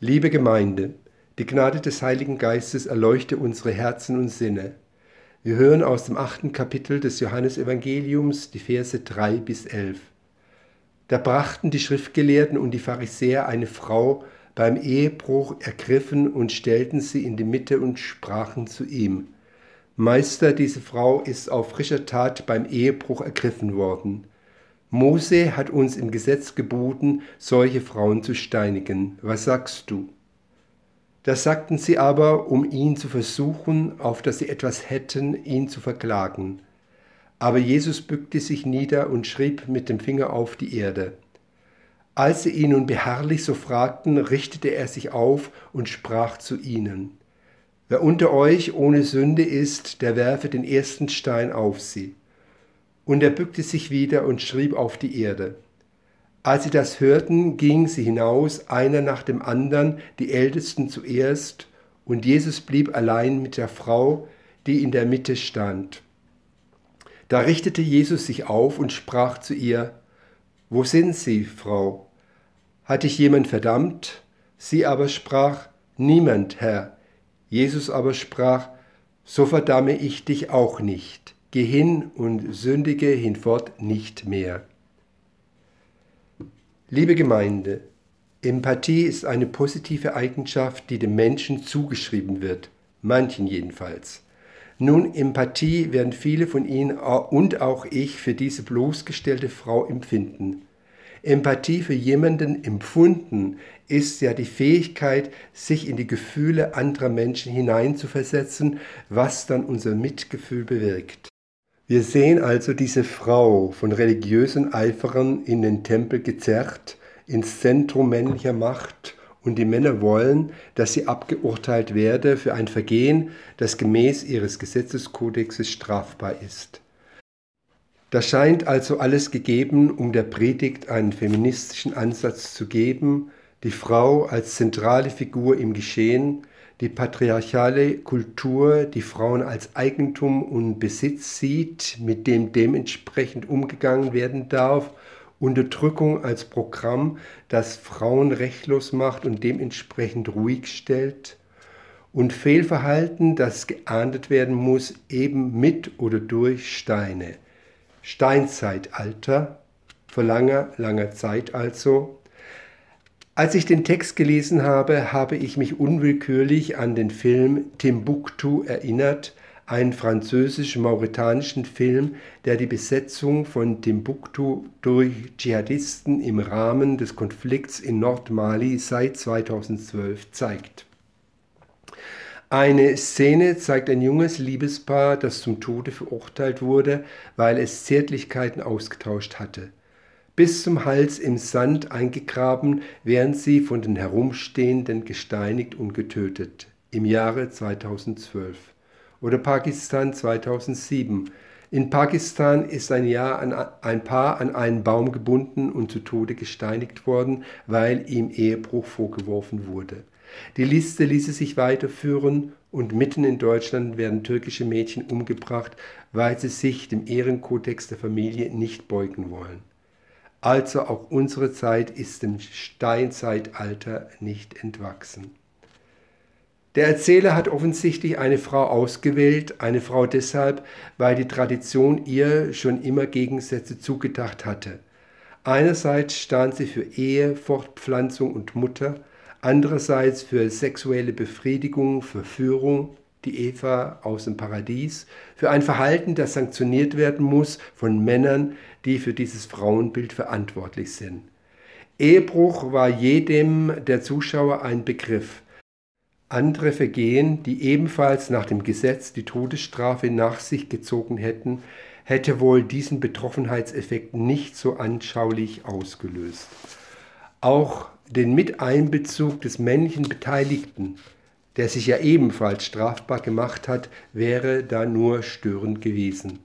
Liebe Gemeinde, die Gnade des Heiligen Geistes erleuchte unsere Herzen und Sinne. Wir hören aus dem achten Kapitel des Johannesevangeliums die Verse 3 bis 11. Da brachten die Schriftgelehrten und die Pharisäer eine Frau beim Ehebruch ergriffen und stellten sie in die Mitte und sprachen zu ihm. Meister, diese Frau ist auf frischer Tat beim Ehebruch ergriffen worden. Mose hat uns im Gesetz geboten, solche Frauen zu steinigen. Was sagst du? Das sagten sie aber, um ihn zu versuchen, auf dass sie etwas hätten, ihn zu verklagen. Aber Jesus bückte sich nieder und schrieb mit dem Finger auf die Erde. Als sie ihn nun beharrlich so fragten, richtete er sich auf und sprach zu ihnen. Wer unter euch ohne Sünde ist, der werfe den ersten Stein auf sie. Und er bückte sich wieder und schrieb auf die Erde. Als sie das hörten, gingen sie hinaus, einer nach dem anderen, die Ältesten zuerst, und Jesus blieb allein mit der Frau, die in der Mitte stand. Da richtete Jesus sich auf und sprach zu ihr, Wo sind Sie, Frau? Hat dich jemand verdammt? Sie aber sprach, Niemand, Herr. Jesus aber sprach, So verdamme ich dich auch nicht Geh hin und sündige hinfort nicht mehr. Liebe Gemeinde, Empathie ist eine positive Eigenschaft, die dem Menschen zugeschrieben wird, manchen jedenfalls. Nun, Empathie werden viele von Ihnen und auch ich für diese bloßgestellte Frau empfinden. Empathie für jemanden empfunden ist ja die Fähigkeit, sich in die Gefühle anderer Menschen hineinzuversetzen, was dann unser Mitgefühl bewirkt. Wir sehen also diese Frau von religiösen Eiferern in den Tempel gezerrt, ins Zentrum männlicher Macht, und die Männer wollen, dass sie abgeurteilt werde für ein Vergehen, das gemäß ihres Gesetzeskodexes strafbar ist. Da scheint also alles gegeben, um der Predigt einen feministischen Ansatz zu geben, die Frau als zentrale Figur im Geschehen, die patriarchale Kultur die Frauen als Eigentum und Besitz sieht, mit dem dementsprechend umgegangen werden darf, Unterdrückung als Programm, das Frauen rechtlos macht und dementsprechend ruhig stellt, und Fehlverhalten, das geahndet werden muss, eben mit oder durch Steine. Steinzeitalter, vor langer, langer Zeit also, als ich den Text gelesen habe, habe ich mich unwillkürlich an den Film Timbuktu erinnert, einen französisch-mauretanischen Film, der die Besetzung von Timbuktu durch Dschihadisten im Rahmen des Konflikts in Nordmali seit 2012 zeigt. Eine Szene zeigt ein junges Liebespaar, das zum Tode verurteilt wurde, weil es Zärtlichkeiten ausgetauscht hatte bis zum Hals im Sand eingegraben, werden sie von den Herumstehenden gesteinigt und getötet. Im Jahre 2012. Oder Pakistan 2007. In Pakistan ist ein, Jahr an, ein Paar an einen Baum gebunden und zu Tode gesteinigt worden, weil ihm Ehebruch vorgeworfen wurde. Die Liste ließe sich weiterführen und mitten in Deutschland werden türkische Mädchen umgebracht, weil sie sich dem Ehrenkodex der Familie nicht beugen wollen. Also auch unsere Zeit ist dem Steinzeitalter nicht entwachsen. Der Erzähler hat offensichtlich eine Frau ausgewählt, eine Frau deshalb, weil die Tradition ihr schon immer Gegensätze zugedacht hatte. Einerseits stand sie für Ehe, Fortpflanzung und Mutter, andererseits für sexuelle Befriedigung, Verführung, die Eva aus dem Paradies, für ein Verhalten, das sanktioniert werden muss von Männern, die für dieses Frauenbild verantwortlich sind. Ehebruch war jedem der Zuschauer ein Begriff. Andere Vergehen, die ebenfalls nach dem Gesetz die Todesstrafe nach sich gezogen hätten, hätte wohl diesen Betroffenheitseffekt nicht so anschaulich ausgelöst. Auch den Miteinbezug des männlichen Beteiligten der sich ja ebenfalls strafbar gemacht hat, wäre da nur störend gewesen.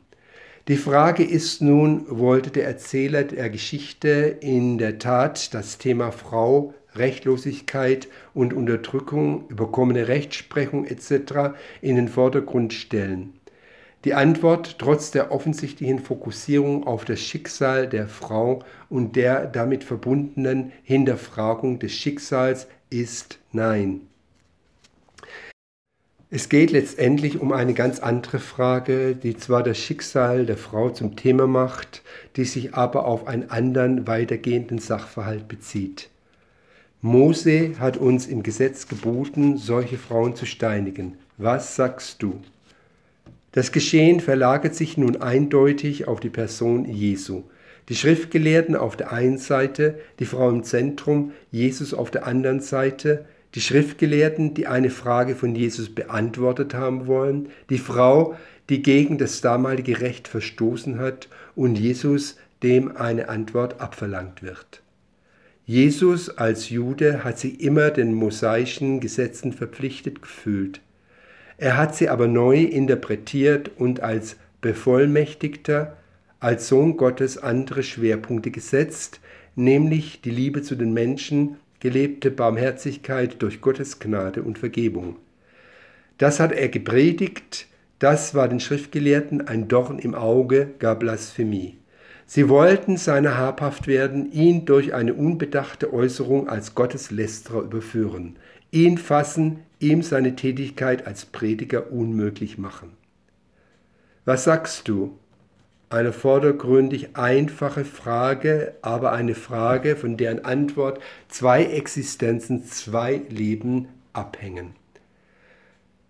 Die Frage ist nun, wollte der Erzähler der Geschichte in der Tat das Thema Frau, Rechtlosigkeit und Unterdrückung, überkommene Rechtsprechung etc. in den Vordergrund stellen? Die Antwort trotz der offensichtlichen Fokussierung auf das Schicksal der Frau und der damit verbundenen Hinterfragung des Schicksals ist Nein. Es geht letztendlich um eine ganz andere Frage, die zwar das Schicksal der Frau zum Thema macht, die sich aber auf einen anderen weitergehenden Sachverhalt bezieht. Mose hat uns im Gesetz geboten, solche Frauen zu steinigen. Was sagst du? Das Geschehen verlagert sich nun eindeutig auf die Person Jesu. Die Schriftgelehrten auf der einen Seite, die Frau im Zentrum, Jesus auf der anderen Seite, die Schriftgelehrten, die eine Frage von Jesus beantwortet haben wollen, die Frau, die gegen das damalige Recht verstoßen hat und Jesus, dem eine Antwort abverlangt wird. Jesus als Jude hat sich immer den mosaischen Gesetzen verpflichtet gefühlt. Er hat sie aber neu interpretiert und als Bevollmächtigter, als Sohn Gottes andere Schwerpunkte gesetzt, nämlich die Liebe zu den Menschen gelebte Barmherzigkeit durch Gottes Gnade und Vergebung. Das hat er gepredigt, das war den Schriftgelehrten ein Dorn im Auge, gar Blasphemie. Sie wollten seiner habhaft werden, ihn durch eine unbedachte Äußerung als Gotteslästerer überführen, ihn fassen, ihm seine Tätigkeit als Prediger unmöglich machen. Was sagst du? Eine vordergründig einfache Frage, aber eine Frage, von deren Antwort zwei Existenzen, zwei Leben abhängen.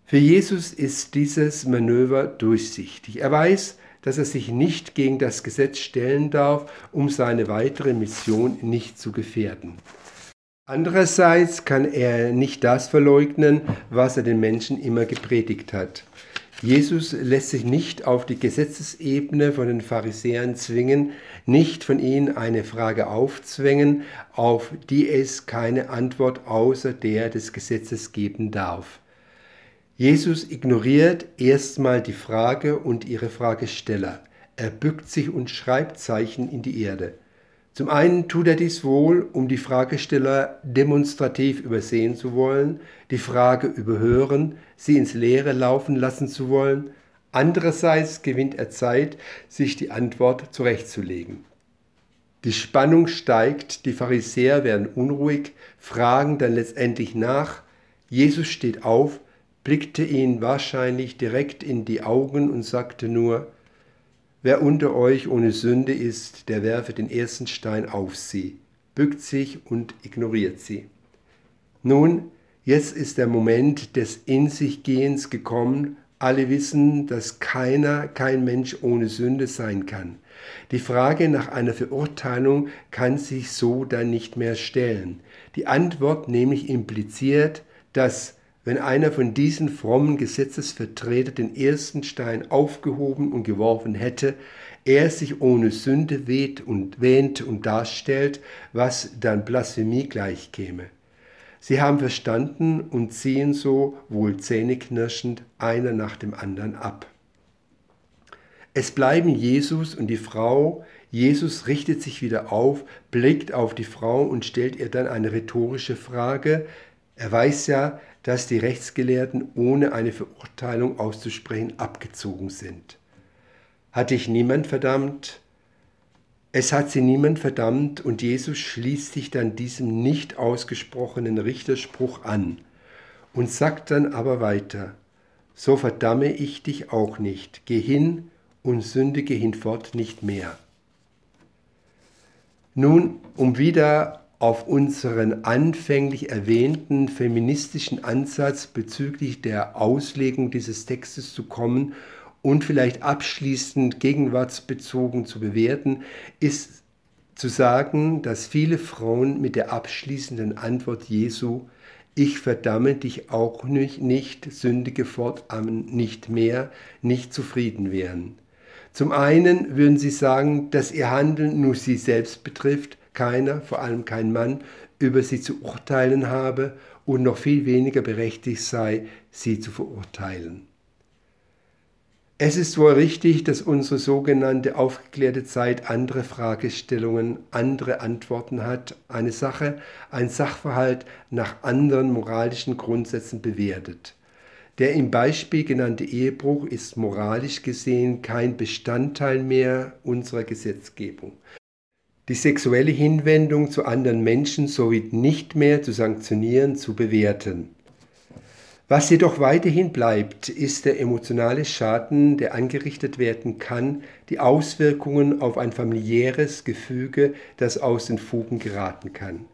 Für Jesus ist dieses Manöver durchsichtig. Er weiß, dass er sich nicht gegen das Gesetz stellen darf, um seine weitere Mission nicht zu gefährden. Andererseits kann er nicht das verleugnen, was er den Menschen immer gepredigt hat. Jesus lässt sich nicht auf die Gesetzesebene von den Pharisäern zwingen, nicht von ihnen eine Frage aufzwängen, auf die es keine Antwort außer der des Gesetzes geben darf. Jesus ignoriert erstmal die Frage und ihre Fragesteller. Er bückt sich und schreibt Zeichen in die Erde. Zum einen tut er dies wohl, um die Fragesteller demonstrativ übersehen zu wollen, die Frage überhören, sie ins Leere laufen lassen zu wollen. Andererseits gewinnt er Zeit, sich die Antwort zurechtzulegen. Die Spannung steigt, die Pharisäer werden unruhig, fragen dann letztendlich nach. Jesus steht auf, blickte ihnen wahrscheinlich direkt in die Augen und sagte nur, Wer unter euch ohne Sünde ist, der werfe den ersten Stein auf sie, bückt sich und ignoriert sie. Nun, jetzt ist der Moment des In sich Gehens gekommen. Alle wissen, dass keiner, kein Mensch ohne Sünde sein kann. Die Frage nach einer Verurteilung kann sich so dann nicht mehr stellen. Die Antwort nämlich impliziert, dass wenn einer von diesen frommen Gesetzesvertretern den ersten Stein aufgehoben und geworfen hätte, er sich ohne Sünde weht und wähnt und darstellt, was dann Blasphemie gleichkäme. Sie haben verstanden und ziehen so wohl zähneknirschend einer nach dem anderen ab. Es bleiben Jesus und die Frau. Jesus richtet sich wieder auf, blickt auf die Frau und stellt ihr dann eine rhetorische Frage. Er weiß ja, dass die Rechtsgelehrten ohne eine Verurteilung auszusprechen abgezogen sind. Hat dich niemand verdammt? Es hat sie niemand verdammt und Jesus schließt sich dann diesem nicht ausgesprochenen Richterspruch an und sagt dann aber weiter, so verdamme ich dich auch nicht, geh hin und sündige hinfort nicht mehr. Nun, um wieder auf unseren anfänglich erwähnten feministischen Ansatz bezüglich der Auslegung dieses Textes zu kommen und vielleicht abschließend gegenwartsbezogen zu bewerten, ist zu sagen, dass viele Frauen mit der abschließenden Antwort Jesu ich verdamme dich auch nicht, nicht sündige fortan nicht mehr, nicht zufrieden wären. Zum einen würden sie sagen, dass ihr Handeln nur sie selbst betrifft, keiner, vor allem kein Mann, über sie zu urteilen habe und noch viel weniger berechtigt sei, sie zu verurteilen. Es ist wohl richtig, dass unsere sogenannte aufgeklärte Zeit andere Fragestellungen, andere Antworten hat, eine Sache, ein Sachverhalt nach anderen moralischen Grundsätzen bewertet. Der im Beispiel genannte Ehebruch ist moralisch gesehen kein Bestandteil mehr unserer Gesetzgebung. Die sexuelle Hinwendung zu anderen Menschen sowie nicht mehr zu sanktionieren, zu bewerten. Was jedoch weiterhin bleibt, ist der emotionale Schaden, der angerichtet werden kann, die Auswirkungen auf ein familiäres Gefüge, das aus den Fugen geraten kann.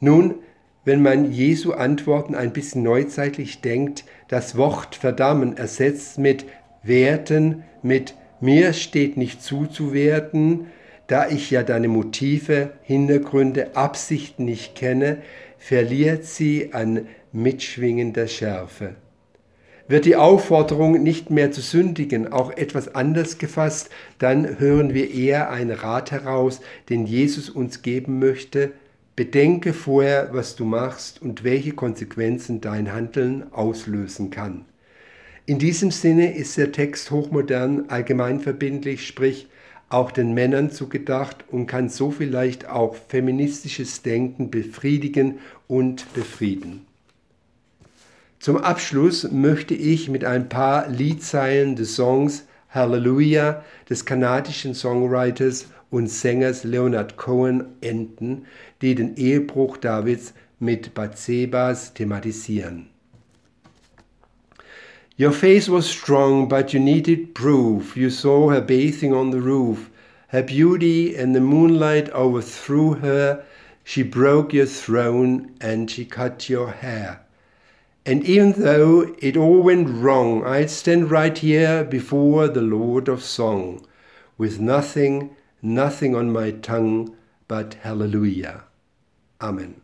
Nun, wenn man Jesu Antworten ein bisschen neuzeitlich denkt, das Wort verdammen ersetzt mit werten, mit mir steht nicht zuzuwerten, da ich ja deine Motive, Hintergründe, Absichten nicht kenne, verliert sie an mitschwingender Schärfe. Wird die Aufforderung, nicht mehr zu sündigen, auch etwas anders gefasst, dann hören wir eher einen Rat heraus, den Jesus uns geben möchte. Bedenke vorher, was du machst und welche Konsequenzen dein Handeln auslösen kann. In diesem Sinne ist der Text hochmodern, allgemeinverbindlich, sprich auch den Männern zugedacht und kann so vielleicht auch feministisches Denken befriedigen und befrieden. Zum Abschluss möchte ich mit ein paar Liedzeilen des Songs Hallelujah des kanadischen Songwriters und Sängers Leonard Cohen enden, die den Ehebruch Davids mit Bathsebas thematisieren. Your face was strong, but you needed proof. You saw her bathing on the roof. Her beauty and the moonlight overthrew her. She broke your throne and she cut your hair. And even though it all went wrong, I'd stand right here before the Lord of Song, with nothing, nothing on my tongue but Hallelujah. Amen.